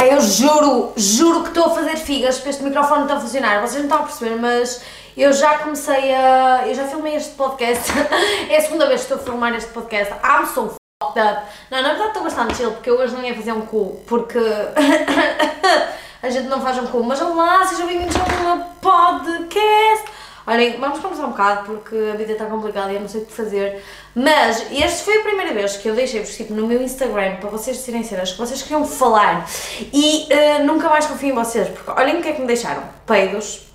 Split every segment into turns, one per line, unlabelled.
Ai, eu juro, juro que estou a fazer figas para este microfone não está a funcionar. Vocês não estão a perceber, mas eu já comecei a. Eu já filmei este podcast. é a segunda vez que estou a filmar este podcast. I'm so fucked up. Não, na verdade estou bastante chill, porque eu hoje não ia fazer um cu, porque. a gente não faz um cu. Mas olá, sejam bem-vindos ao meu podcast. Olhem, vamos conversar um bocado porque a vida está complicada e eu não sei o que fazer. Mas esta foi a primeira vez que eu deixei-vos tipo, no meu Instagram para vocês serem cenas que vocês queriam falar e uh, nunca mais confio em vocês. Porque olhem o que é que me deixaram: peidos,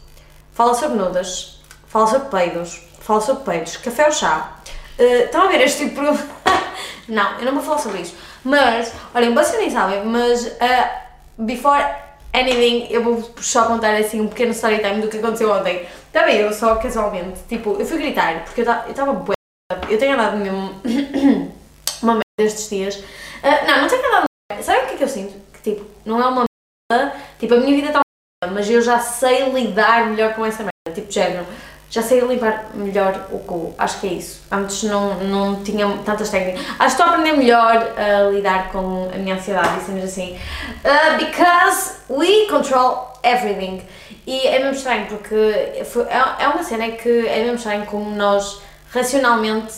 fala sobre nudas, fala sobre peidos, fala sobre peidos, café ou chá. Uh, estão a ver este tipo de Não, eu não vou falar sobre isso. Mas, olhem, vocês nem sabem, mas uh, before anything, eu vou só contar assim um pequeno story time do que aconteceu ontem. Estava eu só casualmente, tipo, eu fui gritar porque eu estava bué. Eu tenho andado mesmo uma merda destes dias. Uh, não, não tenho andado merda. Sabe o que é que eu sinto? Que tipo, não é uma merda, tipo, a minha vida está uma merda, mas eu já sei lidar melhor com essa merda. Tipo, género, já sei limpar melhor o cu. Acho que é isso. Antes não, não tinha tantas técnicas. Acho que estou a aprender melhor a lidar com a minha ansiedade e cenas assim. Uh, because we control everything. E é mesmo estranho porque é, é uma cena que é mesmo estranho como nós racionalmente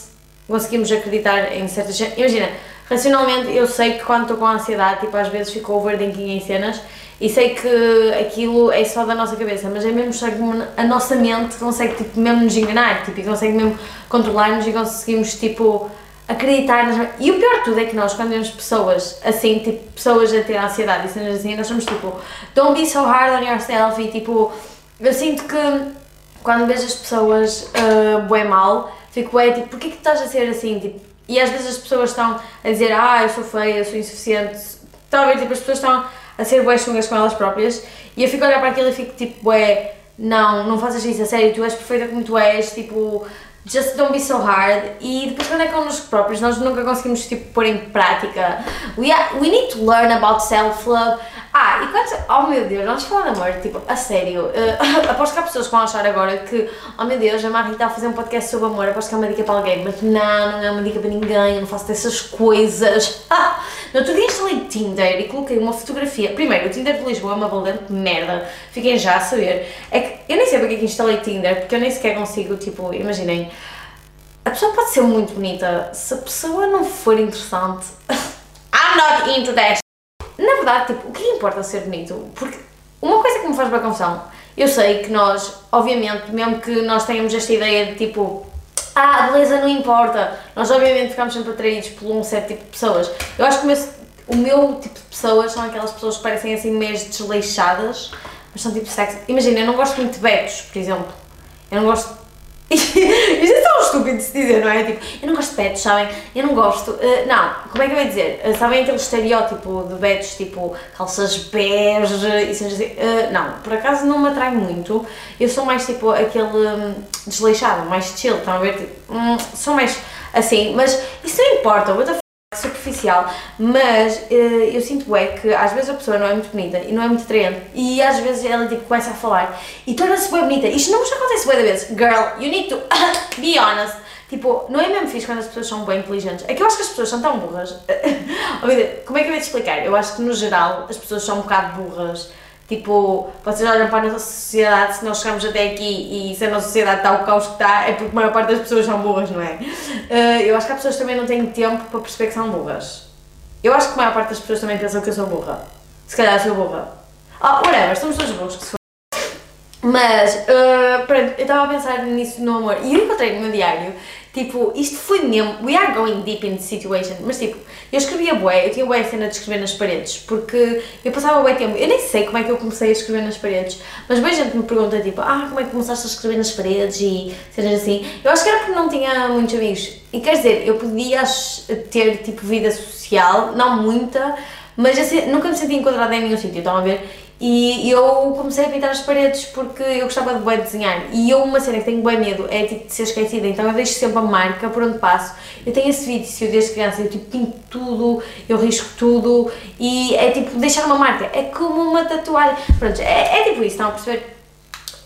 conseguimos acreditar em certas cenas. Imagina, racionalmente eu sei que quando estou com ansiedade, tipo, às vezes fico overthinking em cenas e sei que aquilo é só da nossa cabeça, mas é mesmo estranho como a nossa mente consegue tipo, mesmo nos enganar tipo, e consegue mesmo controlar-nos e conseguimos tipo acreditar nas... E o pior de tudo é que nós, quando vemos pessoas assim, tipo, pessoas a ter ansiedade e cenas assim, nós somos tipo, don't be so hard on yourself e tipo, eu sinto que quando vejo as pessoas uh, bué mal, fico é tipo, porquê que estás a ser assim? Tipo, e às vezes as pessoas estão a dizer, ah, eu sou feia, eu sou insuficiente. Ver, tipo, as pessoas estão a ser bué chungas com elas próprias e eu fico a olhar para aquilo e fico tipo, bué, não, não faças isso a sério, tu és perfeita como tu és, tipo, just don't be so hard. E depois quando é connosco próprios nós nunca conseguimos tipo pôr em prática. We, are, we need to learn about self-love ah, e quando, oh meu Deus, vamos falar de amor, tipo, a sério, uh, aposto que há pessoas que vão achar agora que, oh meu Deus, a Marie está a fazer um podcast sobre amor, aposto que é uma dica para alguém, mas não, não é uma dica para ninguém, eu não faço dessas coisas. no outro dia instalei Tinder e coloquei uma fotografia, primeiro, o Tinder de Lisboa é uma valente merda, fiquem já a saber, é que eu nem sei porque é que instalei Tinder, porque eu nem sequer consigo, tipo, imaginem, a pessoa pode ser muito bonita, se a pessoa não for interessante, I'm not into that na verdade, tipo, o que importa ser bonito? Porque uma coisa que me faz bem confusão, eu sei que nós, obviamente, mesmo que nós tenhamos esta ideia de tipo, ah, a beleza não importa, nós obviamente ficamos sempre atraídos por um certo tipo de pessoas. Eu acho que o meu, o meu tipo de pessoas são aquelas pessoas que parecem assim meio desleixadas, mas são tipo sexy. Imagina, eu não gosto muito de betos, por exemplo. Eu não gosto isto é tão estúpido de se dizer, não é? Tipo, eu não gosto de pets, sabem? Eu não gosto. Uh, não, como é que eu ia dizer? Uh, sabem aquele estereótipo de pets, tipo calças bege e assim? Uh, não, por acaso não me atrai muito. Eu sou mais tipo aquele um, desleixado, mais chill, estão a ver? Tipo, um, sou mais assim, mas isso não importa, what the mas uh, eu sinto é que às vezes a pessoa não é muito bonita e não é muito atraente e às vezes ela tipo, começa a falar e torna-se bem bonita. Isto não já acontece bem da vez. Girl, you need to be honest. Tipo, não é mesmo fixe quando as pessoas são bem inteligentes. É que eu acho que as pessoas são tão burras. Como é que eu ia te explicar? Eu acho que no geral as pessoas são um bocado burras Tipo, vocês olham para a nossa sociedade, se nós chegamos até aqui e se a nossa sociedade está o caos que está, é porque a maior parte das pessoas são burras, não é? Uh, eu acho que as pessoas também não têm tempo para perceber que são burras. Eu acho que a maior parte das pessoas também pensam que eu sou burra. Se calhar sou burra. Oh, whatever, estamos todos burros que se Mas, uh, pronto, eu estava a pensar nisso no amor e eu encontrei no meu diário Tipo, isto foi mesmo. We are going deep in the situation. Mas tipo, eu escrevia bué, eu tinha bué a cena de escrever nas paredes, porque eu passava bué tempo. Eu nem sei como é que eu comecei a escrever nas paredes, mas bem gente me pergunta tipo, ah, como é que começaste a escrever nas paredes e cenas assim. Eu acho que era porque não tinha muitos amigos. E quer dizer, eu podia ter tipo vida social, não muita, mas eu nunca me senti enquadrada em nenhum sítio, estão a ver? E eu comecei a pintar as paredes porque eu gostava de bem desenhar. E eu, uma cena que tenho bem medo é tipo de ser esquecida, então eu deixo sempre a marca por onde passo. Eu tenho esse vício desde criança, eu tipo pinto tudo, eu risco tudo e é tipo deixar uma marca. É como uma tatuagem. Pronto, é, é tipo isso, estão a perceber?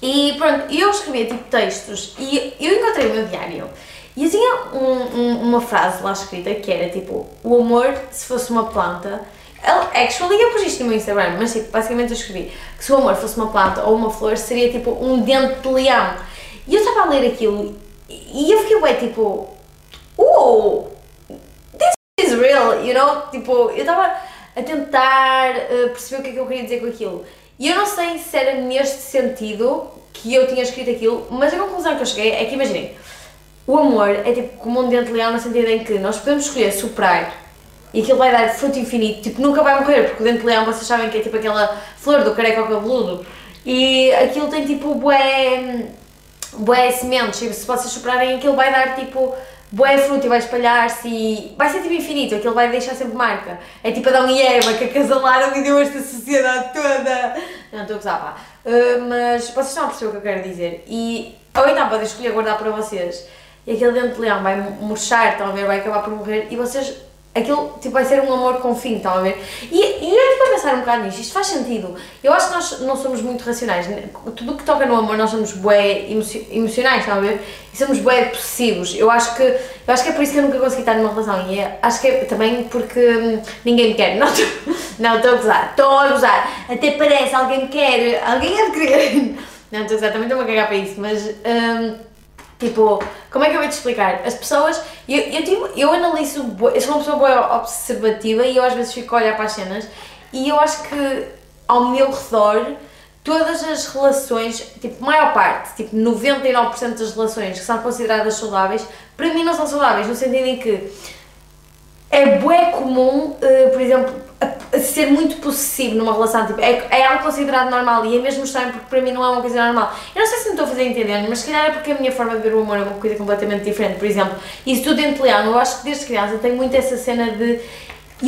E pronto, eu escrevia tipo textos e eu encontrei o meu diário. E tinha um, um, uma frase lá escrita que era tipo: O amor, se fosse uma planta Actually, eu pus isto no meu Instagram, mas tipo, basicamente eu escrevi que se o amor fosse uma planta ou uma flor, seria tipo um dente de leão. E eu estava a ler aquilo e eu fiquei bem tipo, oh, this is real, you know? Tipo, eu estava a tentar uh, perceber o que é que eu queria dizer com aquilo. E eu não sei se era neste sentido que eu tinha escrito aquilo, mas a conclusão que eu cheguei é que, imaginem, o amor é tipo como um dente de leão no sentido em que nós podemos escolher superar e aquilo vai dar fruto infinito, tipo, nunca vai morrer, porque o dente de leão vocês sabem que é tipo aquela flor do careca ao cabeludo e aquilo tem tipo bué, bué sementes e se vocês superarem aquilo vai dar tipo bué fruto e vai espalhar-se e vai ser tipo infinito, aquilo vai deixar sempre marca. É tipo Adão e Eva que acasalaram e deu esta sociedade toda. Não, estou a gozar, pá. Uh, mas vocês estão a perceber o que eu quero dizer. E, ou então podem escolher guardar para vocês. E aquele dente de leão vai murchar, ver, vai acabar por morrer e vocês aquilo tipo, vai ser um amor com fim, estão a ver? E, e eu estou a pensar um bocado nisto, isto faz sentido. Eu acho que nós não somos muito racionais. Tudo o que toca no amor, nós somos bué emocionais, estão a ver? E somos bué possessivos. Eu acho que eu acho que é por isso que eu nunca consegui estar numa relação. E é, acho que é também porque hum, ninguém me quer. Não, estou a gozar, estou a gozar. Até parece, alguém me quer, alguém é de querer. Não, estou a gozar, também estou a cagar para isso, mas. Hum, Tipo, como é que eu vou te explicar? As pessoas, eu, eu, tipo, eu analiso, eu sou uma pessoa boa observativa e eu às vezes fico a olhar para as cenas e eu acho que ao meu redor todas as relações, tipo, maior parte, tipo 99% das relações que são consideradas saudáveis, para mim não são saudáveis, no sentido em que é bué comum, uh, por exemplo, a, a ser muito possessivo numa relação, tipo, é, é algo considerado normal e é mesmo estranho porque para mim não é uma coisa normal. Eu não sei se me estou a fazer entender, mas se calhar é porque a minha forma de ver o amor é uma coisa completamente diferente. Por exemplo, isso tudo em Leão, eu acho que desde criança tenho muito essa cena de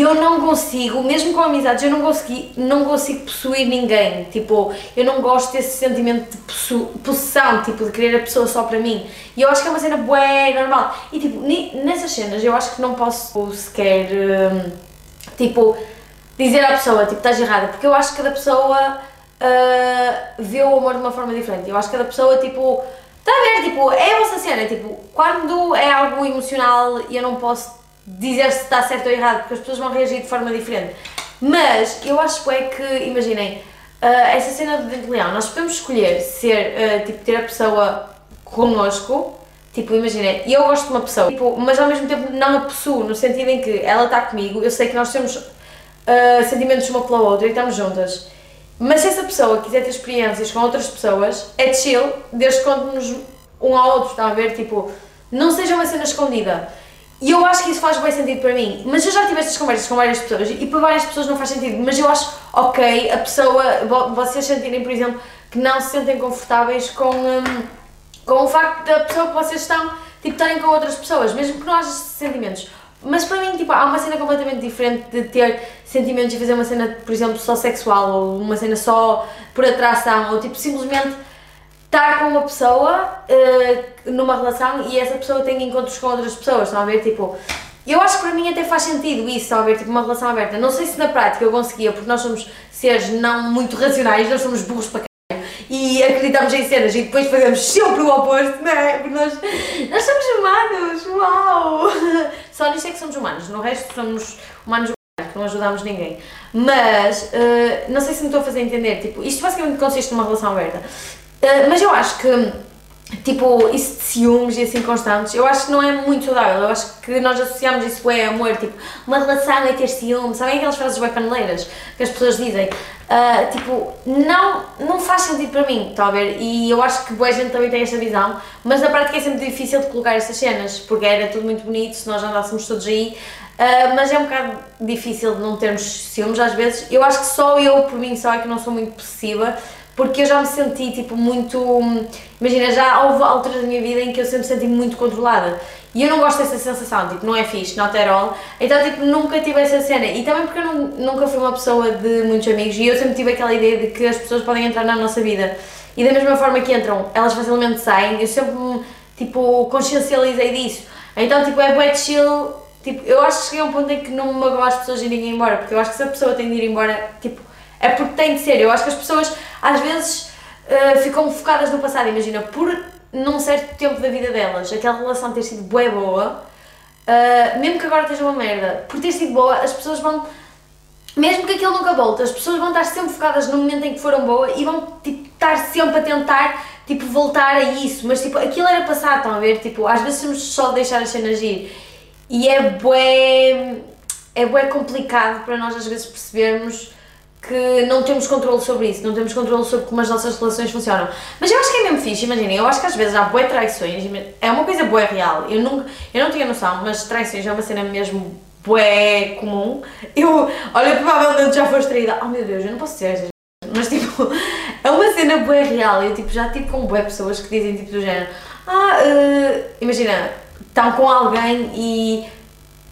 eu não consigo, mesmo com amizades, eu não consegui, não consigo possuir ninguém. Tipo, eu não gosto desse sentimento de possessão, tipo, de querer a pessoa só para mim. E eu acho que é uma cena bué normal. E tipo, nessas cenas eu acho que não posso sequer, hum, tipo, dizer à pessoa, tipo, estás errada, porque eu acho que cada pessoa uh, vê o amor de uma forma diferente. Eu acho que cada pessoa, tipo, está a ver, tipo, é a vossa cena, tipo, quando é algo emocional e eu não posso dizer se está certo ou errado, porque as pessoas vão reagir de forma diferente. Mas eu acho é que, imaginem, uh, essa cena do dente de leão, nós podemos escolher ser, uh, tipo, ter a pessoa connosco, tipo, imaginem, eu gosto de uma pessoa, tipo, mas ao mesmo tempo não a possuo, no sentido em que ela está comigo, eu sei que nós temos uh, sentimentos uma pela outra e estamos juntas. Mas se essa pessoa quiser ter experiências com outras pessoas, é chill, desde que conte-nos um ao outro, está a ver? Tipo, não seja uma cena escondida. E eu acho que isso faz bem sentido para mim. Mas eu já tive estas conversas com várias pessoas e para várias pessoas não faz sentido. Mas eu acho, ok, a pessoa, vocês sentirem, por exemplo, que não se sentem confortáveis com, um, com o facto da pessoa que vocês estão, tipo, estarem com outras pessoas, mesmo que não haja sentimentos. Mas para mim, tipo, há uma cena completamente diferente de ter sentimentos e fazer uma cena, por exemplo, só sexual ou uma cena só por atração ou tipo, simplesmente estar com uma pessoa uh, numa relação e essa pessoa tem encontros com outras pessoas, estão a ver? Tipo, eu acho que para mim até faz sentido isso, estão a ver? Tipo, uma relação aberta. Não sei se na prática eu conseguia, porque nós somos seres não muito racionais, nós somos burros para caralho e acreditamos em cenas e depois fazemos sempre o oposto, não é? Porque nós, nós somos humanos, uau! Só nisso é que somos humanos, no resto somos humanos que não ajudamos ninguém. Mas, uh, não sei se me estou a fazer entender, tipo, isto basicamente consiste numa relação aberta. Uh, mas eu acho que, tipo, isso de ciúmes e assim constantes, eu acho que não é muito saudável. Eu acho que nós associamos isso é amor, tipo, uma relação é ter ciúmes. Sabem aquelas frases bem paneleiras que as pessoas dizem? Uh, tipo, não, não faz sentido para mim, está a ver? E eu acho que boa gente também tem esta visão, mas na prática é sempre difícil de colocar estas cenas, porque era tudo muito bonito se nós andássemos todos aí. Uh, mas é um bocado difícil de não termos ciúmes às vezes. Eu acho que só eu, por mim, só é que não sou muito possessiva porque eu já me senti tipo muito. Imagina, já houve alturas da minha vida em que eu sempre me senti muito controlada e eu não gosto dessa sensação, tipo, não é fixe, not at all. Então, tipo, nunca tive essa cena e também porque eu não, nunca fui uma pessoa de muitos amigos e eu sempre tive aquela ideia de que as pessoas podem entrar na nossa vida e da mesma forma que entram, elas facilmente saem. Eu sempre tipo, consciencializei disso. Então, tipo, é bem chill. Tipo, eu acho que cheguei a um ponto em que não me magoa as pessoas irem embora, porque eu acho que se a pessoa tem de ir embora, tipo, é porque tem de ser. Eu acho que as pessoas às vezes uh, ficam focadas no passado. Imagina, por num certo tempo da vida delas, aquela relação ter sido boa boa, uh, mesmo que agora esteja uma merda, por ter sido boa, as pessoas vão mesmo que aquilo nunca volte, as pessoas vão estar sempre focadas no momento em que foram boa e vão tipo, estar sempre a tentar tipo, voltar a isso, mas tipo, aquilo era passado, estão a ver? Tipo, às vezes temos só de deixar as cenas ir e é bué, é bué complicado para nós às vezes percebermos que não temos controle sobre isso, não temos controle sobre como as nossas relações funcionam. Mas eu acho que é mesmo fixe, imaginem, eu acho que às vezes há bué traições, é uma coisa bué real, eu, nunca, eu não tinha noção, mas traições é uma cena mesmo bué comum. Eu, olha, provavelmente já foste traída, oh meu Deus, eu não posso dizer mas tipo, é uma cena bué real, eu tipo, já tive com bué pessoas que dizem tipo do género, ah, uh, imagina, estão com alguém e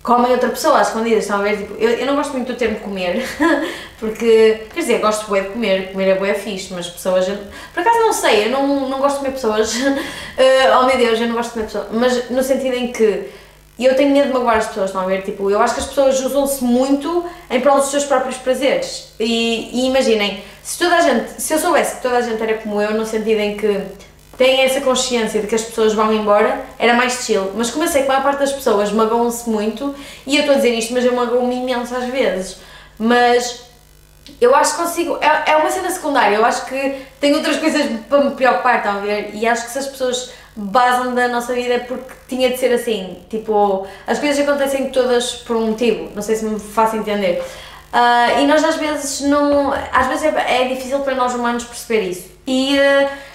comem outra pessoa às escondidas, estão a ver? Tipo, eu, eu não gosto muito do termo comer, porque, quer dizer, gosto bué de comer, comer é bué fixe, mas pessoas, eu, por acaso não sei, eu não, não gosto de comer pessoas, uh, oh meu Deus, eu não gosto de comer pessoas, mas no sentido em que eu tenho medo de magoar as pessoas, estão a ver? Tipo, eu acho que as pessoas usam-se muito em prol dos seus próprios prazeres, e, e imaginem, se toda a gente, se eu soubesse que toda a gente era como eu, no sentido em que têm essa consciência de que as pessoas vão embora, era mais chill. Mas como eu sei que a maior parte das pessoas magoam-se muito, e eu estou a dizer isto, mas eu magoo-me imenso às vezes. Mas eu acho que consigo. É, é uma cena secundária, eu acho que tenho outras coisas para me preocupar, estão a ver? E acho que se as pessoas basam da nossa vida é porque tinha de ser assim. Tipo, as coisas acontecem todas por um motivo, não sei se me faço entender. Uh, e nós às vezes não. Às vezes é, é, difícil para nós humanos perceber isso. E. Uh,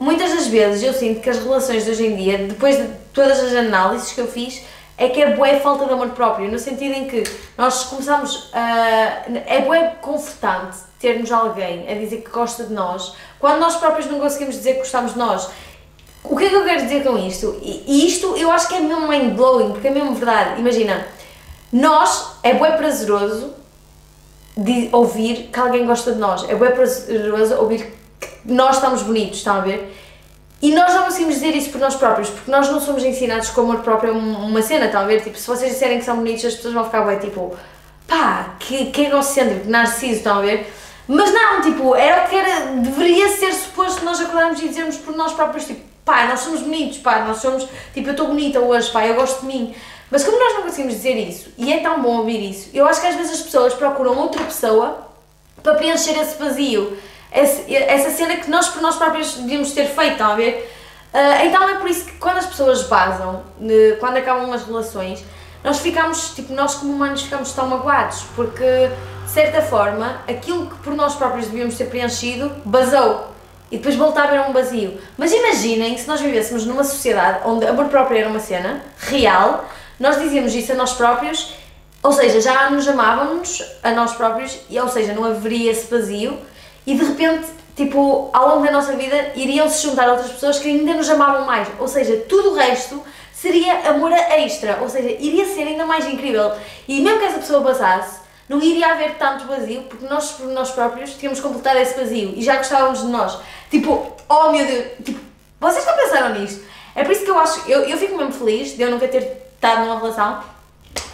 muitas das vezes eu sinto que as relações de hoje em dia, depois de todas as análises que eu fiz, é que é boa falta de amor próprio, no sentido em que nós começamos a. é boa confortante termos alguém a dizer que gosta de nós, quando nós próprios não conseguimos dizer que gostamos de nós. O que é que eu quero dizer com isto? E isto eu acho que é mesmo mind blowing, porque é mesmo verdade. Imagina, nós é bué prazeroso de ouvir que alguém gosta de nós, é bué prazeroso ouvir nós estamos bonitos, estão a ver? E nós não conseguimos dizer isso por nós próprios, porque nós não somos ensinados com amor próprio uma cena, estão a ver? Tipo, se vocês disserem que são bonitos, as pessoas vão ficar bem, tipo, pá, que, que egocêntrico, que narciso, estão a ver? Mas não, tipo, era o que era, deveria ser suposto nós acordarmos e dizermos por nós próprios, tipo, pá, nós somos bonitos, pá, nós somos, tipo, eu estou bonita hoje, pá, eu gosto de mim. Mas como nós não conseguimos dizer isso, e é tão bom ouvir isso, eu acho que às vezes as pessoas procuram outra pessoa para preencher esse vazio essa cena que nós por nós próprios devíamos ter feito, estão a ver? Uh, então é por isso que quando as pessoas basam, quando acabam as relações, nós ficamos, tipo, nós como humanos ficamos tão magoados, porque de certa forma aquilo que por nós próprios devíamos ter preenchido basou e depois voltar a um vazio. Mas imaginem se nós vivêssemos numa sociedade onde amor próprio era uma cena real, nós dizíamos isso a nós próprios, ou seja, já nos amávamos a nós próprios, e, ou seja, não haveria esse vazio e de repente, tipo, ao longo da nossa vida iriam se juntar outras pessoas que ainda nos amavam mais, ou seja, tudo o resto seria amor extra, ou seja, iria ser ainda mais incrível. E mesmo que essa pessoa passasse, não iria haver tanto vazio, porque nós, por nós próprios, tínhamos completado esse vazio e já gostávamos de nós. Tipo, oh meu Deus, tipo, vocês não pensaram nisto? É por isso que eu acho, eu, eu fico mesmo feliz de eu nunca ter estado numa relação.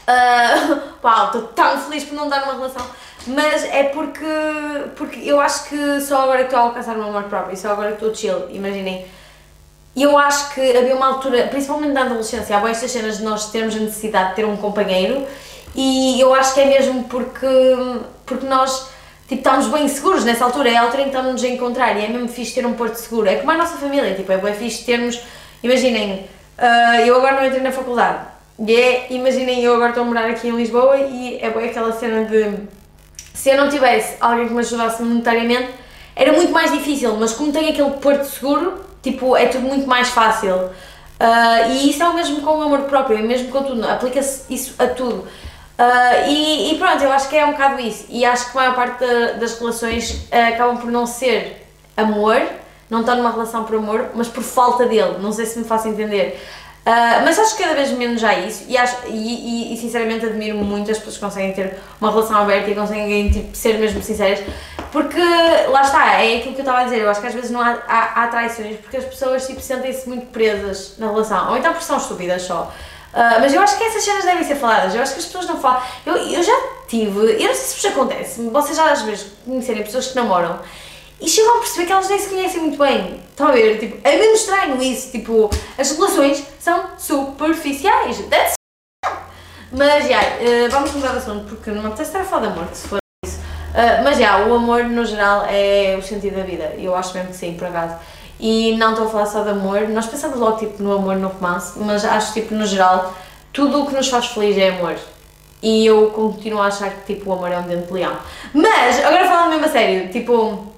Uh, uau, estou tão feliz por não estar numa relação mas é porque, porque eu acho que só agora estou a alcançar o meu amor próprio, só agora estou chill, imaginem. E eu acho que havia uma altura, principalmente na adolescência, há estas cenas de nós termos a necessidade de ter um companheiro e eu acho que é mesmo porque, porque nós tipo, estamos bem seguros nessa altura, é a altura em que estamos a encontrar e é mesmo fixe ter um porto seguro. É como a nossa família, tipo, é bem fixe termos, imaginem, uh, eu agora não entrei na faculdade e é, imaginem, eu agora estou a morar aqui em Lisboa e é bem aquela cena de se eu não tivesse alguém que me ajudasse monetariamente, era muito mais difícil, mas como tenho aquele porto seguro, tipo, é tudo muito mais fácil. Uh, e isso é o mesmo com o amor próprio, é mesmo com tudo, aplica-se isso a tudo. Uh, e, e, pronto, eu acho que é um bocado isso. E acho que a maior parte da, das relações uh, acabam por não ser amor, não estar numa relação por amor, mas por falta dele. Não sei se me faço entender. Uh, mas acho que cada vez menos já isso e, acho, e, e, e, sinceramente admiro muito as pessoas que conseguem ter uma relação aberta e conseguem tipo, ser mesmo sinceras porque lá está, é aquilo que eu estava a dizer, eu acho que às vezes não há, há, há traições porque as pessoas tipo, sentem-se muito presas na relação ou então porque são estúpidas só. Uh, mas eu acho que essas cenas devem ser faladas, eu acho que as pessoas não falam. Eu, eu já tive, eu não sei se vos acontece, vocês já às vezes conhecerem pessoas que namoram e chegam a perceber que elas nem se conhecem muito bem. Estão a ver? Tipo, é mesmo estranho isso. Tipo, as relações são superficiais. That's Mas, já, yeah, vamos mudar de assunto porque não me apetece estar a falar da morte se for Uh, mas já, o amor no geral é o sentido da vida. Eu acho mesmo que sim, por acaso. E não estou a falar só de amor, nós pensamos logo tipo no amor, no romance, mas acho tipo no geral, tudo o que nos faz feliz é amor. E eu continuo a achar que tipo o amor é um dente de leão. Mas, agora falando mesmo a sério, tipo,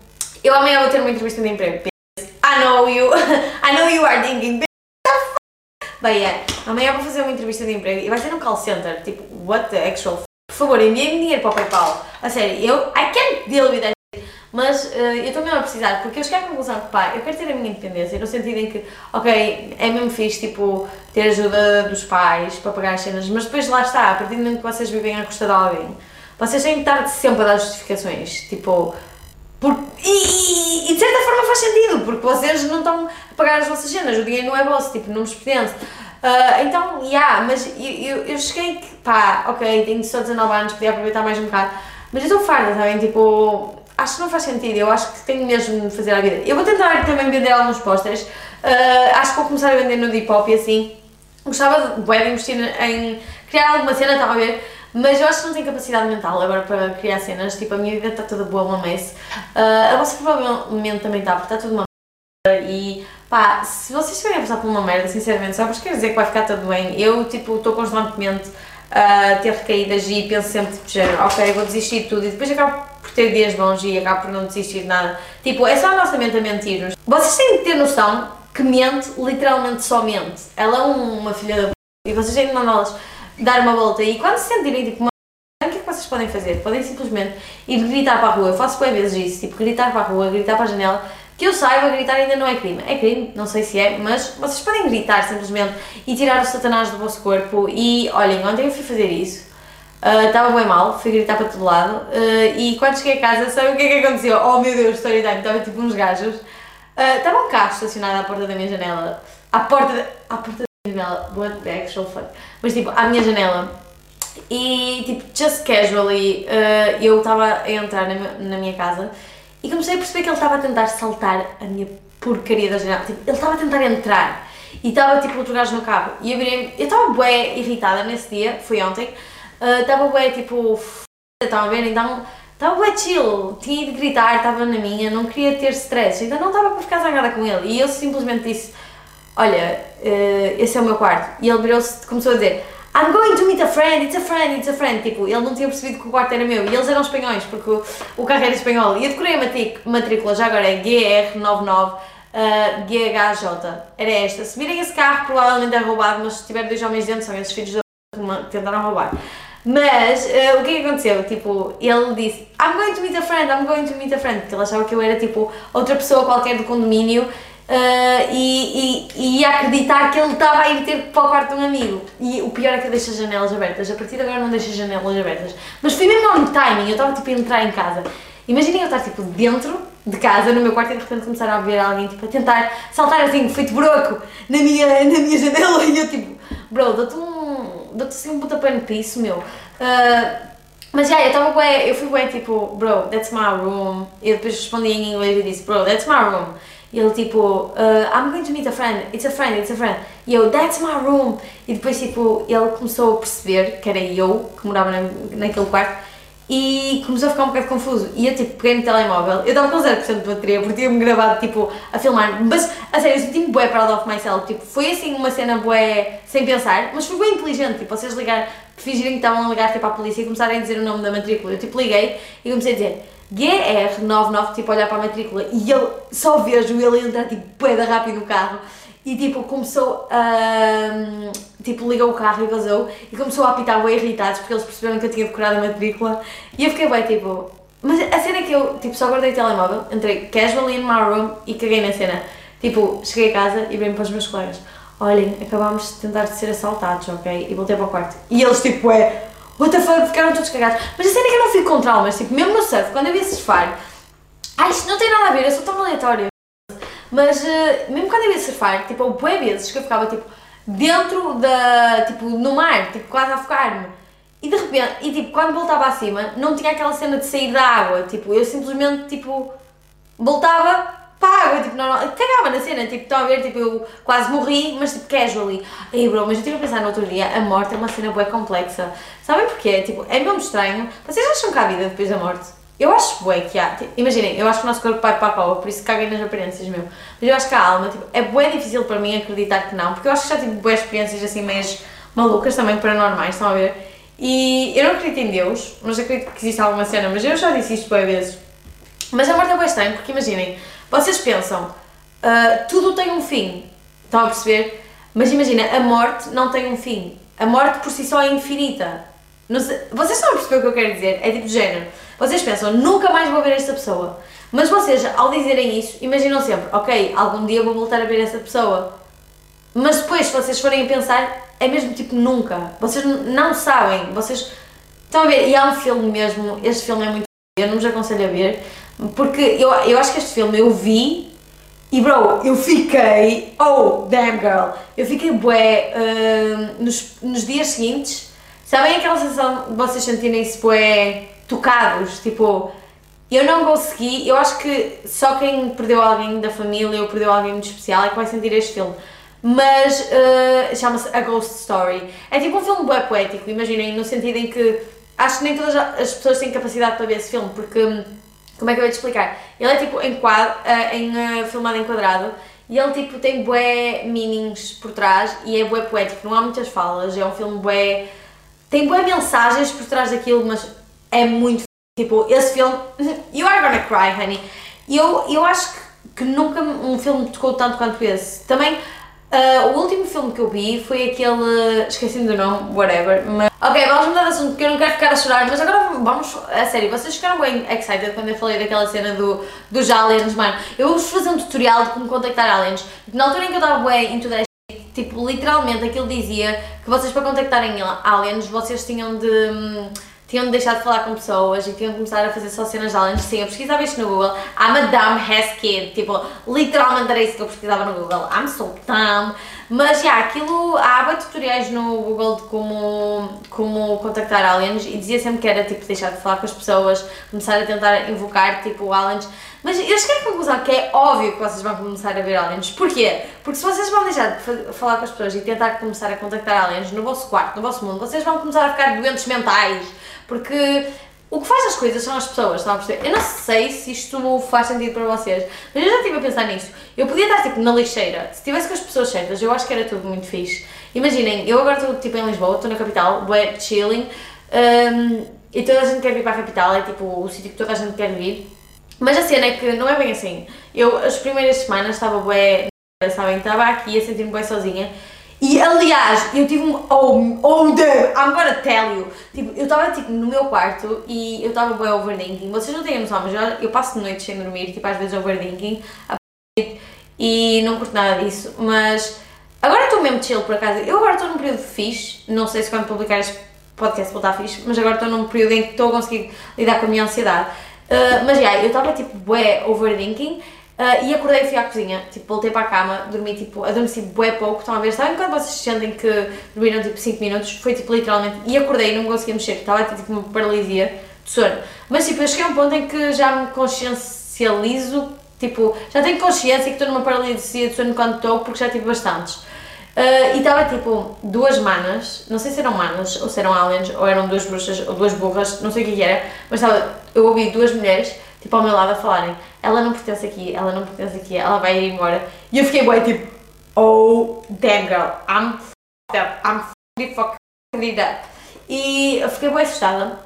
eu amanhã vou ter uma entrevista de emprego. I know you, I know you are thinking, Bem, é, amanhã vou fazer uma entrevista de emprego. E vai ser num call center, tipo, what the actual Por favor, enviem-me dinheiro para o PayPal. A sério, eu, I can't deal with that mas uh, eu mesmo a precisar, porque eu cheguei à conclusão que, pá, eu quero ter a minha independência, no sentido em que, ok, é mesmo fixe, tipo, ter ajuda dos pais para pagar as cenas, mas depois lá está, a partir do momento que vocês vivem à custa de alguém, vocês têm que estar sempre a dar justificações, tipo, e, e, de certa forma faz sentido, porque vocês não estão a pagar as vossas cenas, o dinheiro não é vosso, tipo, não vos pertence. Uh, então, yeah, mas eu, eu, eu cheguei que, pá, ok, tenho só 19 anos, podia aproveitar mais um bocado, mas eu estou farda, sabem? Tipo, acho que não faz sentido, eu acho que tenho mesmo de fazer a vida. Eu vou tentar também vender alguns posters, uh, acho que vou começar a vender no Depop e assim. Gostava de, de investir em criar alguma cena, estava a ver, mas eu acho que não tenho capacidade mental agora para criar cenas, tipo, a minha vida está toda boa, uma mess. Uh, a vossa provavelmente também está, porque está tudo uma merda e pá, se vocês estiverem a passar por uma merda, sinceramente, só vos quero dizer que vai ficar tudo bem. Eu, tipo, estou constantemente a ter recaídas e penso sempre, tipo, género, ok, vou desistir de tudo e depois acabo por ter dias bons e acabo por não desistir de nada. Tipo, é só a nossa mente a mentir-nos. Vocês têm de ter noção que mente, literalmente só mente. Ela é uma filha da e vocês têm de mandá-las dar uma volta e quando se sentirem tipo uma o que é que vocês podem fazer? Podem simplesmente ir gritar para a rua. Eu faço bem vezes isso, tipo, gritar para a rua, gritar para a janela que eu saiba, gritar ainda não é crime. É crime, não sei se é, mas vocês podem gritar simplesmente e tirar o satanás do vosso corpo. E olhem, ontem eu fui fazer isso, uh, estava bem mal, fui gritar para todo lado uh, e quando cheguei a casa, sabe o que é que aconteceu? Oh meu Deus, story time, estava tipo uns gajos. Uh, estava um carro estacionado à porta da minha janela, à porta, de, à porta minha janela, what the actual fuck, mas tipo, à minha janela. E tipo, just casually, eu estava a entrar na, na minha casa e comecei a perceber que ele estava a tentar saltar a minha porcaria da janela. Tipo, ele estava a tentar entrar e estava tipo outro gajo no carro. E eu virei Eu estava bué irritada nesse dia, foi ontem. Uh, estava bué tipo. Estava a ver, então. Estava bué chill, tinha ido gritar, estava na minha, não queria ter stress, então não estava para ficar zangada com ele. E eu simplesmente disse: Olha, uh, esse é o meu quarto. E ele virou-se começou a dizer: I'm going to meet a friend, it's a friend, it's a friend. Tipo, ele não tinha percebido que o quarto era meu e eles eram espanhóis porque o, o carro era espanhol. E eu decorei a matrícula, já agora é GR99 uh, GHJ. Era esta. Se virem esse carro, provavelmente é roubado, mas se tiver dois homens dentro, são esses filhos da que tentaram roubar. Mas uh, o que é que aconteceu? Tipo, ele disse I'm going to meet a friend, I'm going to meet a friend, porque ele achava que eu era tipo outra pessoa qualquer do condomínio Uh, e, e, e, acreditar que ele estava a ir ter para o quarto de um amigo. E o pior é que eu deixo as janelas abertas. A partir de agora não deixo as janelas abertas. Mas foi mesmo on timing, eu estava tipo a entrar em casa. Imaginem eu estar tipo dentro de casa, no meu quarto, e de repente começar a ver alguém tipo a tentar saltar assim, feito broco, na minha, na minha janela. E eu tipo, bro, dou-te um. dou-te assim um pontapé no piso, meu. Uh, mas já, yeah, eu estava bem, eu fui bem tipo, bro, that's my room. E depois respondi em inglês e disse, bro, that's my room. Ele tipo, uh, I'm going to meet a friend, it's a friend, it's a friend. E eu, that's my room. E depois tipo, ele começou a perceber que era eu que morava na, naquele quarto e começou a ficar um bocado confuso. E eu tipo, peguei no telemóvel, eu estava com 0% de bateria porque tinha-me gravado tipo a filmar, mas a sério, eu senti-me bué proud of myself. Tipo, foi assim uma cena bué sem pensar, mas foi bem inteligente. Tipo, vocês ligar, fingirem que estavam a ligar tipo, à polícia e começarem a dizer o nome da matrícula. Eu tipo, liguei e comecei a dizer GR99, tipo, olhar para a matrícula e ele, só vejo ele entrar, tipo, peda rápido no carro e, tipo, começou a, tipo, ligou o carro e vazou e começou a apitar bem irritados porque eles perceberam que eu tinha decorado a matrícula e eu fiquei bem, tipo, mas a cena é que eu, tipo, só guardei o telemóvel, entrei casually in my room e caguei na cena. Tipo, cheguei a casa e bem para os meus colegas, olhem, acabámos de tentar ser assaltados, ok? E voltei para o quarto. E eles, tipo, é what the fuck, ficaram todos cagados. Mas a cena é que eu não fico com traumas, tipo, mesmo no surf, quando eu ia surfar, ai, isto não tem nada a ver, eu sou tão aleatória. Mas uh, mesmo quando eu ia surfar, tipo, houve bué vezes que eu ficava, tipo, dentro da, tipo, no mar, tipo, quase a afogar-me. E de repente, e tipo, quando voltava acima, não tinha aquela cena de sair da água, tipo, eu simplesmente, tipo, voltava água, tipo, normal, cagava na cena, tipo, estão a ver, tipo, eu quase morri, mas tipo, casually. Ei, bro, mas eu estive a pensar no outro dia, a morte é uma cena bem complexa. Sabem porquê? Tipo, é mesmo estranho. Vocês acham que há vida depois da morte? Eu acho bué que há, tipo, imaginem, eu acho que o nosso corpo vai para a cova, por isso caguem nas aparências mesmo. Mas eu acho que a alma, tipo, é bué difícil para mim acreditar que não, porque eu acho que já tive bué experiências assim meias malucas também, paranormais, estão a ver? E eu não acredito em Deus, mas acredito que existe alguma cena, mas eu já disse isto bué vezes. Mas a morte é bué estranho, porque imaginem, vocês pensam, ah, tudo tem um fim, estão a perceber? Mas imagina, a morte não tem um fim. A morte por si só é infinita. Sei- vocês estão a perceber o que eu quero dizer? É tipo de género. Vocês pensam, nunca mais vou ver esta pessoa. Mas vocês, ao dizerem isso, imaginam sempre, ok, algum dia vou voltar a ver essa pessoa. Mas depois, se vocês forem a pensar, é mesmo tipo nunca. Vocês não sabem. Vocês. Estão a ver? E há um filme mesmo. Este filme é muito. Eu não vos aconselho a ver. Porque eu, eu acho que este filme eu vi. E bro, eu fiquei. Oh, damn girl! Eu fiquei bué. hum, nos, nos dias seguintes. Sabem aquela sensação de vocês sentirem-se bué tocados? Tipo. Eu não consegui, eu acho que só quem perdeu alguém da família ou perdeu alguém muito especial é que vai sentir este filme. Mas eh, chama-se A Ghost Story. É tipo um filme bem poético, imaginem, no sentido em que acho que nem todas as pessoas têm capacidade para ver esse filme, porque hum, como é que eu ia te explicar? Ele é tipo em quadro, eh, em, eh, filmado em quadrado e ele tipo tem bué meanings por trás e é bué poético, não há muitas falas, é um filme bué. tem bué mensagens por trás daquilo, mas é muito Tipo, esse filme, you are gonna cry, honey. E eu, eu acho que, que nunca um filme me tocou tanto quanto esse. Também, ah, o último filme que eu vi foi aquele, esqueci-me do nome, whatever, mas... Ok, vamos mudar de assunto porque eu não quero ficar a chorar, mas agora vamos, a sério, vocês ficaram bem excited quando eu falei daquela cena do, dos aliens, mano. Eu vou-vos fazer um tutorial de como contactar aliens. Na altura em que eu estava bem that shit, tipo, literalmente aquilo dizia que vocês para contactarem aliens, vocês tinham de... tinham de deixar de falar com pessoas e tinham de começar a fazer só cenas de aliens. Sim, eu pesquisava isto no Google. A dumb ass kid. Tipo, literalmente era isso que eu pesquisava no Google. I'm so dumb. Mas, já, aquilo, há bué tutoriais no Google de como, como contactar aliens e dizia sempre que era, tipo, deixar de falar com as pessoas, começar a tentar invocar, tipo, aliens. Mas eu cheguei à conclusão que é óbvio que vocês vão começar a ver aliens. Porquê? Porque se vocês vão deixar de fa- falar com as pessoas e tentar começar a contactar aliens no vosso quarto, no vosso mundo, vocês vão começar a ficar doentes mentais. Porque o que faz as coisas são as pessoas, estão a perceber? Eu não sei se isto faz sentido para vocês, mas eu já estive a pensar nisso. Eu podia estar tipo na lixeira, se estivesse com as pessoas certas, eu acho que era tudo muito fixe. Imaginem, eu agora estou tipo em Lisboa, estou na capital, bué chilling, hum, e toda a gente quer vir para a capital, é tipo o sítio que toda a gente quer vir. Mas a cena é que não é bem assim. Eu, as primeiras semanas, estava bué, sabem, estava aqui a sentir-me bué sozinha. E aliás, eu tive um. Oh, oh damn, I'm gonna tell you. Tipo, eu estava tipo no meu quarto e eu estava bué overthinking. Vocês não têm noção, mas eu, eu passo noites sem dormir, tipo, às vezes overthinking. E não curto nada disso. Mas agora estou mesmo chill por acaso. Eu agora estou num período fixe. Não sei se quando publicar este podcast vou estar fixe, mas agora estou num período em que estou a conseguir lidar com a minha ansiedade. Uh, mas já, eu estava tipo bué overthinking uh, e acordei e fui à cozinha, tipo voltei para a cama, dormi tipo, adormeci bué pouco, estão a ver, sabem quando vocês sentem que dormiram tipo 5 minutos, foi tipo literalmente, e acordei e não me conseguia mexer, estava tipo uma paralisia de sono, mas tipo eu cheguei a um ponto em que já me consciencializo, tipo, já tenho consciência que estou numa paralisia de sono quando estou, porque já tive bastantes. Uh, e estava tipo duas manas, não sei se eram manas ou se eram aliens ou eram duas bruxas ou duas burras, não sei o que era, mas estava, eu ouvi duas mulheres tipo ao meu lado a falarem: ela não pertence aqui, ela não pertence aqui, ela vai ir embora. E eu fiquei bem tipo: oh damn girl, I'm fucked up, I'm fully fucked up. E eu fiquei bem assustada,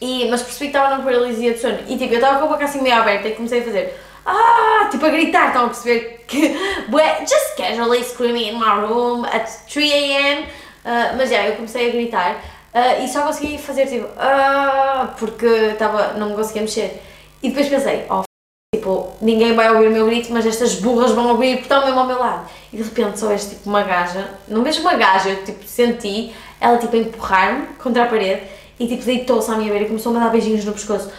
e, mas percebi que estava numa paralisia de sono. E tipo, eu estava com a boca assim meio aberta e comecei a fazer ah, tipo a gritar, estão a perceber que bué, just casually screaming in my room at 3am, uh, mas já, eu comecei a gritar uh, e só consegui fazer tipo, ah, porque estava, não me conseguia mexer. E depois pensei, oh, tipo, ninguém vai ouvir o meu grito, mas estas burras vão ouvir porque estão mesmo ao meu lado. E de repente só és tipo uma gaja, não vejo uma gaja, eu tipo senti ela tipo empurrar-me contra a parede e tipo deitou-se à minha beira e começou-me a dar beijinhos no pescoço.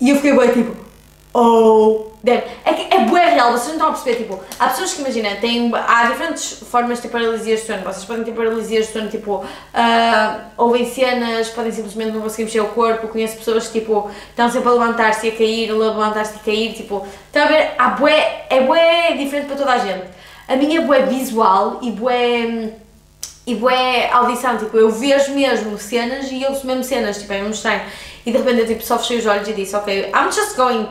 E eu fiquei bem tipo, Oh, damn. É que é bué real, vocês não estão a perceber, tipo, há pessoas que imagina, têm, há diferentes formas de ter paralisias de sono, vocês podem ter paralisias de sono, tipo, ah, ouvem cenas, podem simplesmente não conseguir mexer o corpo, conheço pessoas que, tipo, estão sempre a levantar-se e a cair, a levantar-se e a cair, tipo, estão a ver, há bué, é bué diferente para toda a gente. A minha é bué visual e bué, e bué audição, tipo, eu vejo mesmo cenas e ouço mesmo cenas, tipo, é mesmo estranho. E de repente eu tipo, só fechei os olhos e disse, ok, I'm just going,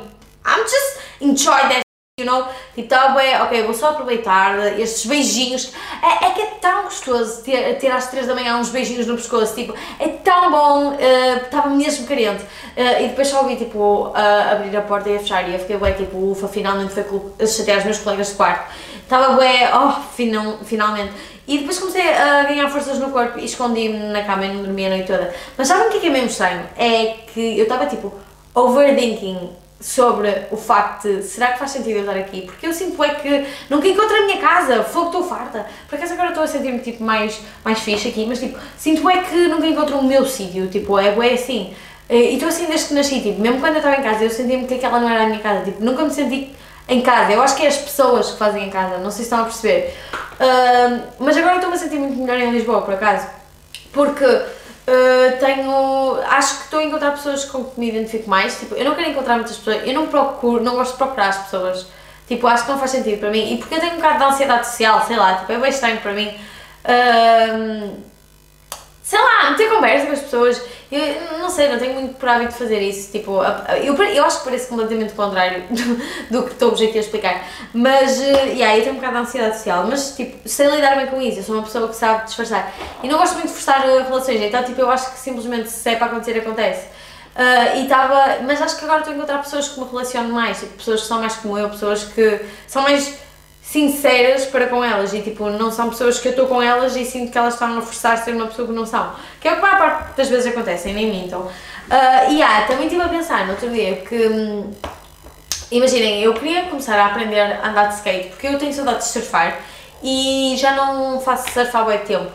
I'm just enjoy that you know? Tipo, tá bem, ok, vou só aproveitar estes beijinhos. É, é que é tão gostoso ter, ter às 3 da manhã uns beijinhos no pescoço, tipo, é tão bom, estava uh, mesmo carente. Uh, e depois só ouvi, tipo, uh, abrir a porta e a fechar e eu fiquei bem, tipo, ufa, finalmente foi chatear os meus colegas de quarto. Estava bem, oh, final, finalmente. E depois comecei a ganhar forças no corpo e escondi-me na cama e não dormia a noite toda. Mas sabem o que é, que é mesmo estranho? É que eu estava tipo overthinking sobre o facto de será que faz sentido eu estar aqui? Porque eu sinto é que nunca encontro a minha casa, fogo, estou farta. Por acaso agora estou a sentir-me tipo mais, mais fixe aqui, mas tipo, sinto é que nunca encontro o meu sítio, tipo, é, é assim. E estou assim desde que nasci, tipo, mesmo quando eu estava em casa eu sentia-me que aquela não era a minha casa, tipo, nunca me senti em casa. Eu acho que é as pessoas que fazem em casa, não sei se estão a perceber. Uh, mas agora estou-me a sentir muito melhor em Lisboa, por acaso. Porque uh, tenho. Acho que estou a encontrar pessoas com que me identifico mais. Tipo, eu não quero encontrar muitas pessoas, eu não procuro, não gosto de procurar as pessoas. Tipo, acho que não faz sentido para mim. E porque eu tenho um bocado de ansiedade social, sei lá, tipo, é bem estranho para mim. Uh, sei lá, meter conversa com as pessoas. Eu não sei, não tenho muito por hábito fazer isso. Tipo, eu, eu acho que parece completamente o contrário do, que estou objeto a explicar. Mas, uh, yeah, eu tenho um bocado de ansiedade social, mas tipo, sei lidar bem com isso. Eu sou uma pessoa que sabe disfarçar. E não gosto muito de forçar uh, relações, então, tipo, eu acho que simplesmente se é para acontecer, acontece. Uh, e estava, mas acho que agora estou a encontrar pessoas que me relacionam mais, tipo, pessoas que são mais como eu, pessoas que são mais sinceras para com elas e tipo, não são pessoas que eu estou com elas e sinto que elas estão a forçar ser uma pessoa que não são. Que é o que a parte das vezes acontece, nem mintam. Uh, e ah, também estive a pensar no outro dia que. Hum, imaginem, eu queria começar a aprender a andar de skate porque eu tenho saudade de surfar e já não faço surf há muito tempo.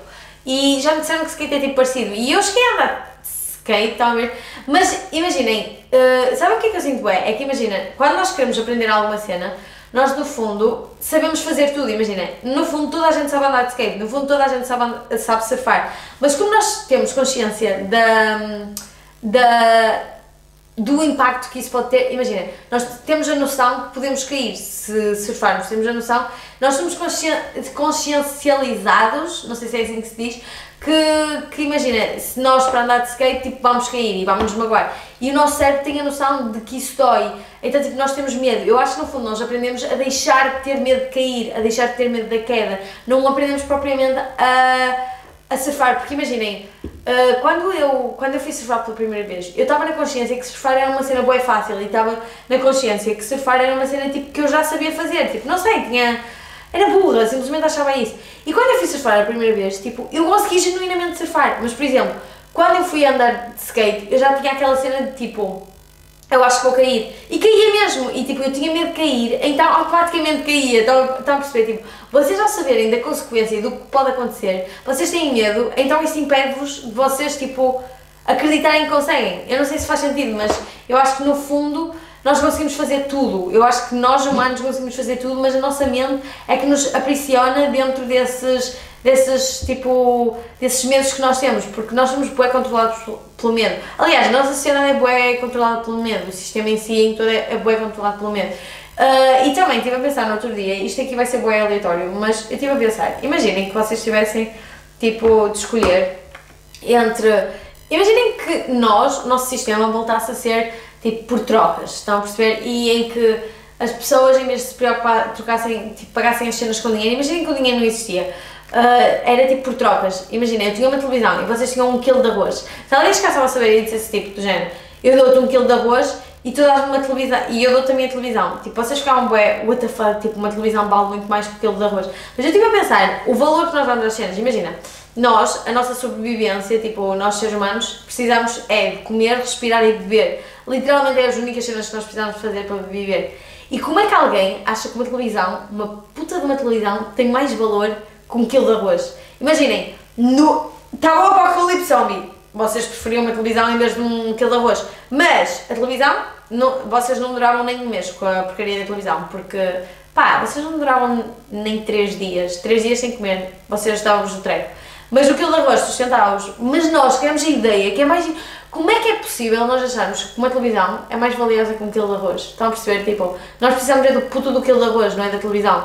E já me disseram que skate é tipo parecido. E eu cheguei a andar de skate, ver? Mas imaginem, uh, sabem o que é que eu sinto bem? É que imagina, quando nós queremos aprender alguma cena, nós no fundo sabemos fazer tudo, imagina, no fundo toda a gente sabe andar de skate, no fundo toda a gente sabe, sabe surfar, mas como nós temos consciência da, da, do impacto que isso pode ter, imagina, nós temos a noção que podemos cair se surfarmos, temos a noção, nós somos consciencializados, não sei se é assim que se diz, que, que imagina, se nós para andar de skate tipo, vamos cair e vamos nos magoar. E o nosso cérebro tem a noção de que isso dói, então tipo, nós temos medo. Eu acho que no fundo nós aprendemos a deixar de ter medo de cair, a deixar de ter medo da queda, não aprendemos propriamente a, a surfar, porque imaginem, uh, quando, eu, quando eu fui surfar pela primeira vez, eu estava na consciência que surfar era uma cena boa e fácil e estava na consciência que surfar era uma cena tipo, que eu já sabia fazer, tipo, não sei, tinha era burra, simplesmente achava isso. E quando eu fui surfar a primeira vez, tipo, eu consegui genuinamente surfar. Mas, por exemplo, quando eu fui andar de skate, eu já tinha aquela cena de tipo, eu acho que vou cair. E caía mesmo. E tipo, eu tinha medo de cair, então automaticamente caía. Estão, estão a perceber? Tipo, vocês ao saberem da consequência do que pode acontecer, vocês têm medo, então isso impede-vos de vocês, tipo, acreditarem que conseguem. Eu não sei se faz sentido, mas eu acho que no fundo nós conseguimos fazer tudo. Eu acho que nós humanos conseguimos fazer tudo, mas a nossa mente é que nos aprisiona dentro desses, desses, tipo, desses medos que nós temos, porque nós somos bué controlados pelo medo. Aliás, a nossa sociedade é bué controlada pelo medo, o sistema em si em todo é, é bué controlado pelo medo. Uh, e também estive a pensar no outro dia, isto aqui vai ser bué aleatório, mas eu estive a pensar, imaginem que vocês tivessem, tipo, de escolher entre... Imaginem que nós, o nosso sistema, voltasse a ser tipo por trocas, estão a perceber? E em que as pessoas, em vez de se preocupar, trocassem, tipo, pagassem as cenas com dinheiro, imaginem que o dinheiro não existia. Uh, era tipo por trocas. Imaginem, eu tinha uma televisão e vocês tinham um quilo de arroz. Se alguém chegasse a saber e dissesse tipo do género, eu dou-te um quilo de arroz e tu dás uma televisão e eu dou-te a minha televisão. Tipo, vocês ficavam bué, what the fuck, tipo, uma televisão vale muito mais que um quilo de arroz. Mas eu estive a pensar, o valor que nós damos às cenas, imagina, nós, a nossa sobrevivência, tipo, nós seres humanos, precisamos é de comer, respirar e beber. Literalmente é as únicas cenas que nós precisamos fazer para viver. E como é que alguém acha que uma televisão, uma puta de uma televisão, tem mais valor que um quilo de arroz? Imaginem, no, estava o apocalipse zombie, vocês preferiam uma televisão em vez de um quilo de arroz, mas a televisão, não, vocês não duravam nem um mês com a porcaria da televisão, porque pá, vocês não duravam nem 3 dias, 3 dias sem comer, vocês estavam-vos no treco. Mas o quilo de arroz sustentava-os. Mas nós queremos a ideia que é mais. Como é que é possível nós acharmos que uma televisão é mais valiosa que um quilo de arroz? Estão a perceber? Tipo, nós precisamos é do puto do quilo de arroz, não é da televisão.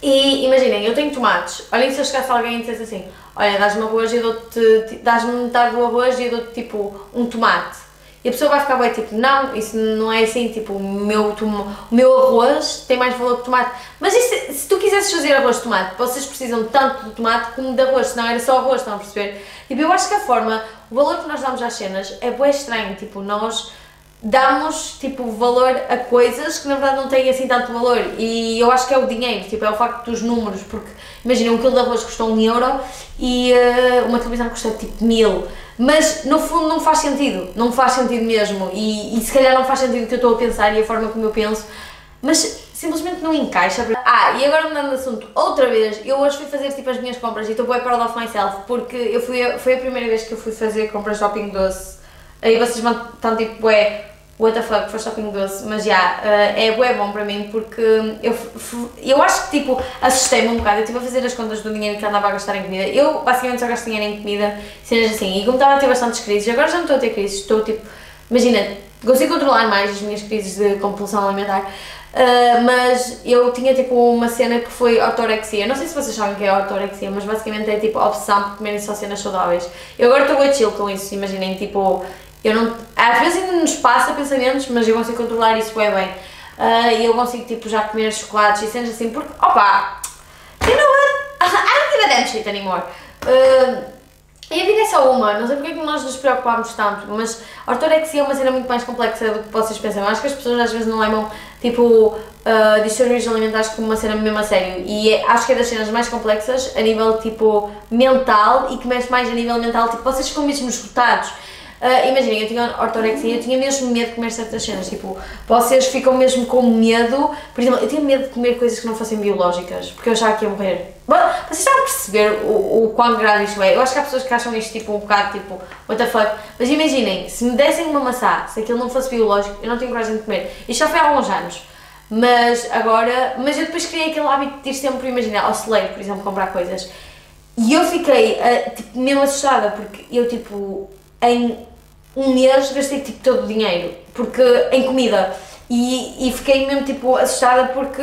E imaginem, eu tenho tomates. Olhem se eu chegasse alguém e dissesse assim: Olha, dás-me arroz e dou-te. dás-me metade do arroz e dou-te tipo um tomate. E a pessoa vai ficar bem tipo: Não, isso não é assim. Tipo, o meu, o meu arroz tem mais valor que tomate. Mas isso, se tu quisesses fazer arroz de tomate, vocês precisam tanto de tomate como de arroz, senão era só arroz, estão a perceber? Tipo, eu acho que a forma, o valor que nós damos às cenas é bem estranho. Tipo, nós damos tipo valor a coisas que na verdade não têm assim tanto valor e eu acho que é o dinheiro, tipo é o facto dos números, porque imagina um quilo de arroz custou um euro e uh, uma televisão custa tipo mil, mas no fundo não faz sentido, não faz sentido mesmo. E, e se calhar não faz sentido o que eu estou a pensar e a forma como eu penso, mas simplesmente não encaixa. Ah, e agora mudando de assunto, outra vez, eu hoje fui fazer tipo as minhas compras. E estou bem proud of myself porque eu fui, foi a primeira vez que eu fui fazer compras shopping doce. Aí vocês estar tipo, é, what the fuck, foi shopping doce, mas já, yeah, uh, é bué bom para mim porque eu, eu acho que tipo, assustei-me um bocado, eu estive a fazer as contas do dinheiro que andava a gastar em comida, eu basicamente só gasto dinheiro em comida, cenas assim, e como estava a ter bastantes crises, agora já não estou a ter crises, estou tipo, imagina, consigo controlar mais as minhas crises de compulsão alimentar, Uh, mas eu tinha tipo uma cena que foi ortorexia. Não sei se vocês sabem o que é ortorexia, mas basicamente é tipo obsessão por comerem só cenas saudáveis. Eu agora estou a chill com isso, imaginem, tipo, eu não, às vezes ainda nos passa pensamentos, mas eu consigo controlar isso bem bem. Uh, e eu consigo tipo já comer chocolates e cenas assim, porque, opa, you know what? I don't give a damn shit anymore. Uh, e a vida é só uma, não sei porque é que nós nos preocupamos tanto, mas a ortorexia é uma cena muito mais complexa do que vocês pensam. Eu acho que as pessoas às vezes não levam tipo uh, distúrbios alimentares como uma cena mesmo a sério. E é, acho que é das cenas mais complexas a nível tipo mental e que mexe mais a nível mental, tipo vocês ficam mesmo esgotados. Uh, Imaginem, eu tinha ortorexia, eu tinha mesmo medo de comer certas cenas, tipo, vocês ficam mesmo com medo, por exemplo, eu tinha medo de comer coisas que não fossem biológicas, porque eu achava que ia morrer. Bom, vocês a perceber o, o quão grave isto é? Eu acho que há pessoas que acham isto tipo um bocado tipo, what the fuck, mas imaginem, se me dessem uma maçã, se aquilo não fosse biológico, eu não tenho coragem de comer. Isto já foi há alguns anos. Mas agora, mas eu depois criei aquele hábito de ir sempre, imagina, ao celeiro, por exemplo, comprar coisas. E eu fiquei, uh, tipo, mesmo assustada, porque eu, tipo, em um mês gastei tipo todo o dinheiro, porque em comida. E, e fiquei mesmo tipo assustada porque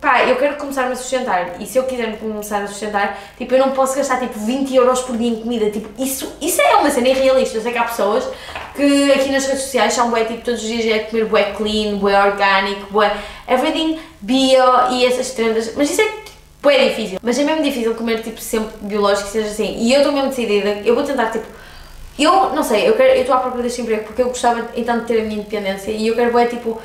pá, eu quero começar-me a sustentar. E se eu quiser começar a sustentar, tipo, eu não posso gastar tipo 20 euros por dia em comida, tipo, isso, isso é uma cena irrealista, eu sei que há pessoas que aqui nas redes sociais são bué, tipo, todos os dias é comer bué clean, bué orgânico, bué everything bio e essas trendas, mas isso é bué difícil, mas é mesmo difícil comer tipo sempre biológico, seja assim, e eu estou mesmo decidida, eu vou tentar tipo eu, não sei, eu quero, eu estou à procura deste emprego porque eu gostava então de ter a minha independência e eu quero, é tipo,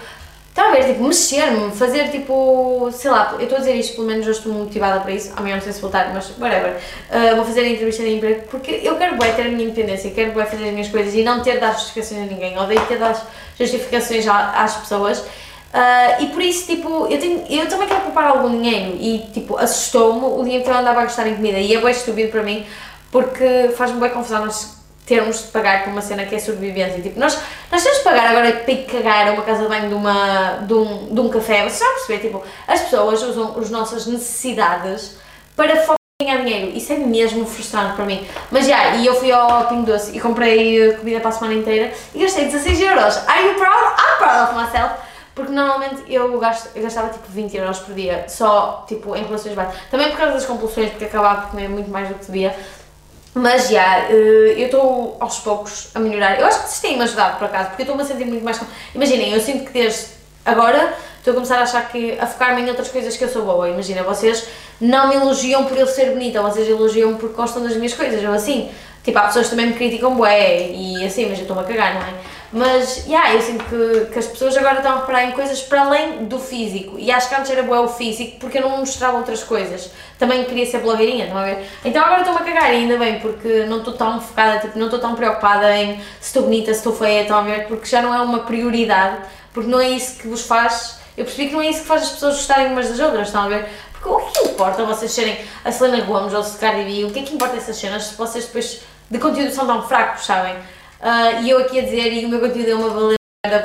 talvez, tipo, mexer-me, fazer tipo, sei lá, eu estou a dizer isto, pelo menos hoje estou motivada para isso, amanhã não sei se voltar, mas whatever, uh, vou fazer a entrevista de emprego porque eu quero bem ter a minha independência, quero bem fazer as minhas coisas e não ter de dar justificações a ninguém, odeio ter de dar justificações às pessoas. Uh, e por isso, tipo, eu, tenho, eu também quero poupar algum dinheiro e, tipo, assustou-me o dinheiro que eu andava a gastar em comida e é bem estúpido para mim porque faz-me bem confusão termos de pagar por uma cena que é sobrevivência. Tipo, nós, nós temos de pagar agora para ir cagar a uma casa de banho de, uma, de, um, de um café. Vocês a perceber? Tipo, as pessoas usam as nossas necessidades para ganhar dinheiro. Isso é mesmo frustrante para mim. Mas já, e eu fui ao Pingo Doce e comprei comida para a semana inteira e gastei 16 euros. Are you proud? I'm proud of myself. Porque normalmente eu, gasto, eu gastava tipo 20 euros por dia, só tipo em relações baixas. Também por causa das compulsões, porque acabava por comer muito mais do que devia. Mas já, uh, eu estou aos poucos a melhorar. Eu acho que vocês têm-me ajudado por acaso, porque eu estou-me a sentir muito mais. Imaginem, eu sinto que desde agora estou a começar a achar que. a focar-me em outras coisas que eu sou boa. Imagina, vocês não me elogiam por eu ser bonita, vocês elogiam porque gostam das minhas coisas. Eu assim, tipo, há pessoas que também me criticam bué e assim, mas eu estou-me a cagar, não é? Mas, yeah, eu sinto que, que as pessoas agora estão a reparar em coisas para além do físico. E acho que antes era boa o físico porque eu não mostrava outras coisas. Também queria ser blogueirinha, estão a ver? Então agora estou-me a cagar ainda bem porque não estou tão focada, tipo, não estou tão preocupada em se estou bonita, se estou feia, estão a ver? Porque já não é uma prioridade, porque não é isso que vos faz. Eu percebi que não é isso que faz as pessoas gostarem umas das outras, estão a ver? Porque o que importa vocês serem a Selena Gomes ou a Cardi B? O que é que importa essas cenas se vocês depois de conteúdo são tão fracos, sabem? Uh, e eu aqui a dizer, e o meu conteúdo é uma valenda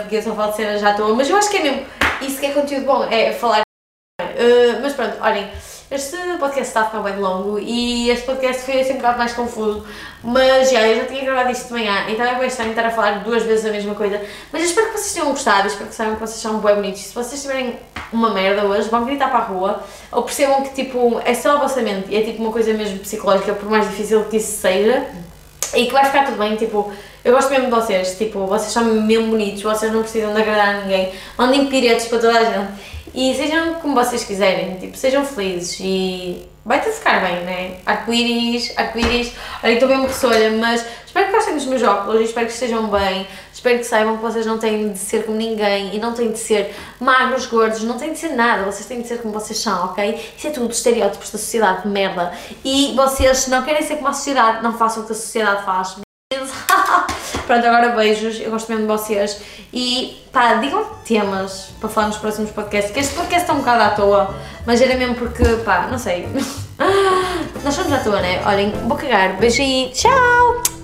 porque eu só falo de cenas já à toa, mas eu acho que é mesmo isso que é conteúdo bom, é falar. Uh, mas pronto, olhem, este podcast está a ficar bem longo e este podcast foi assim um bocado mais confuso, mas já, eu já tinha gravado isto de manhã, então é bem estranho estar a falar duas vezes a mesma coisa, mas eu espero que vocês tenham gostado, espero que saibam que vocês são bem bonitos, se vocês tiverem uma merda hoje, vão gritar para a rua, ou percebam que tipo, é só a vossa mente, e é tipo uma coisa mesmo psicológica, por mais difícil que isso seja, e que vai ficar tudo bem, tipo, eu gosto mesmo de vocês, tipo, vocês são mesmo bonitos, vocês não precisam de agradar a ninguém, mandem piretes para toda a gente. E sejam como vocês quiserem, tipo, sejam felizes e vai tudo ficar bem, né? Arco-íris, arco-íris, olha, estou mesmo ressolha, mas espero que gostem dos meus óculos espero que estejam bem, espero que saibam que vocês não têm de ser como ninguém e não têm de ser magros, gordos, não têm de ser nada, vocês têm de ser como vocês são, ok? Isso é tudo estereótipos da sociedade, merda. E vocês, se não querem ser como a sociedade, não façam o que a sociedade faz. Pronto, agora beijos, eu gosto mesmo de vocês. E pá, digam temas para falar nos próximos podcasts, que este podcast está um bocado à toa, mas era mesmo porque, pá, não sei. Nós somos à toa, né? Olhem, vou cagar. Beijo aí, tchau!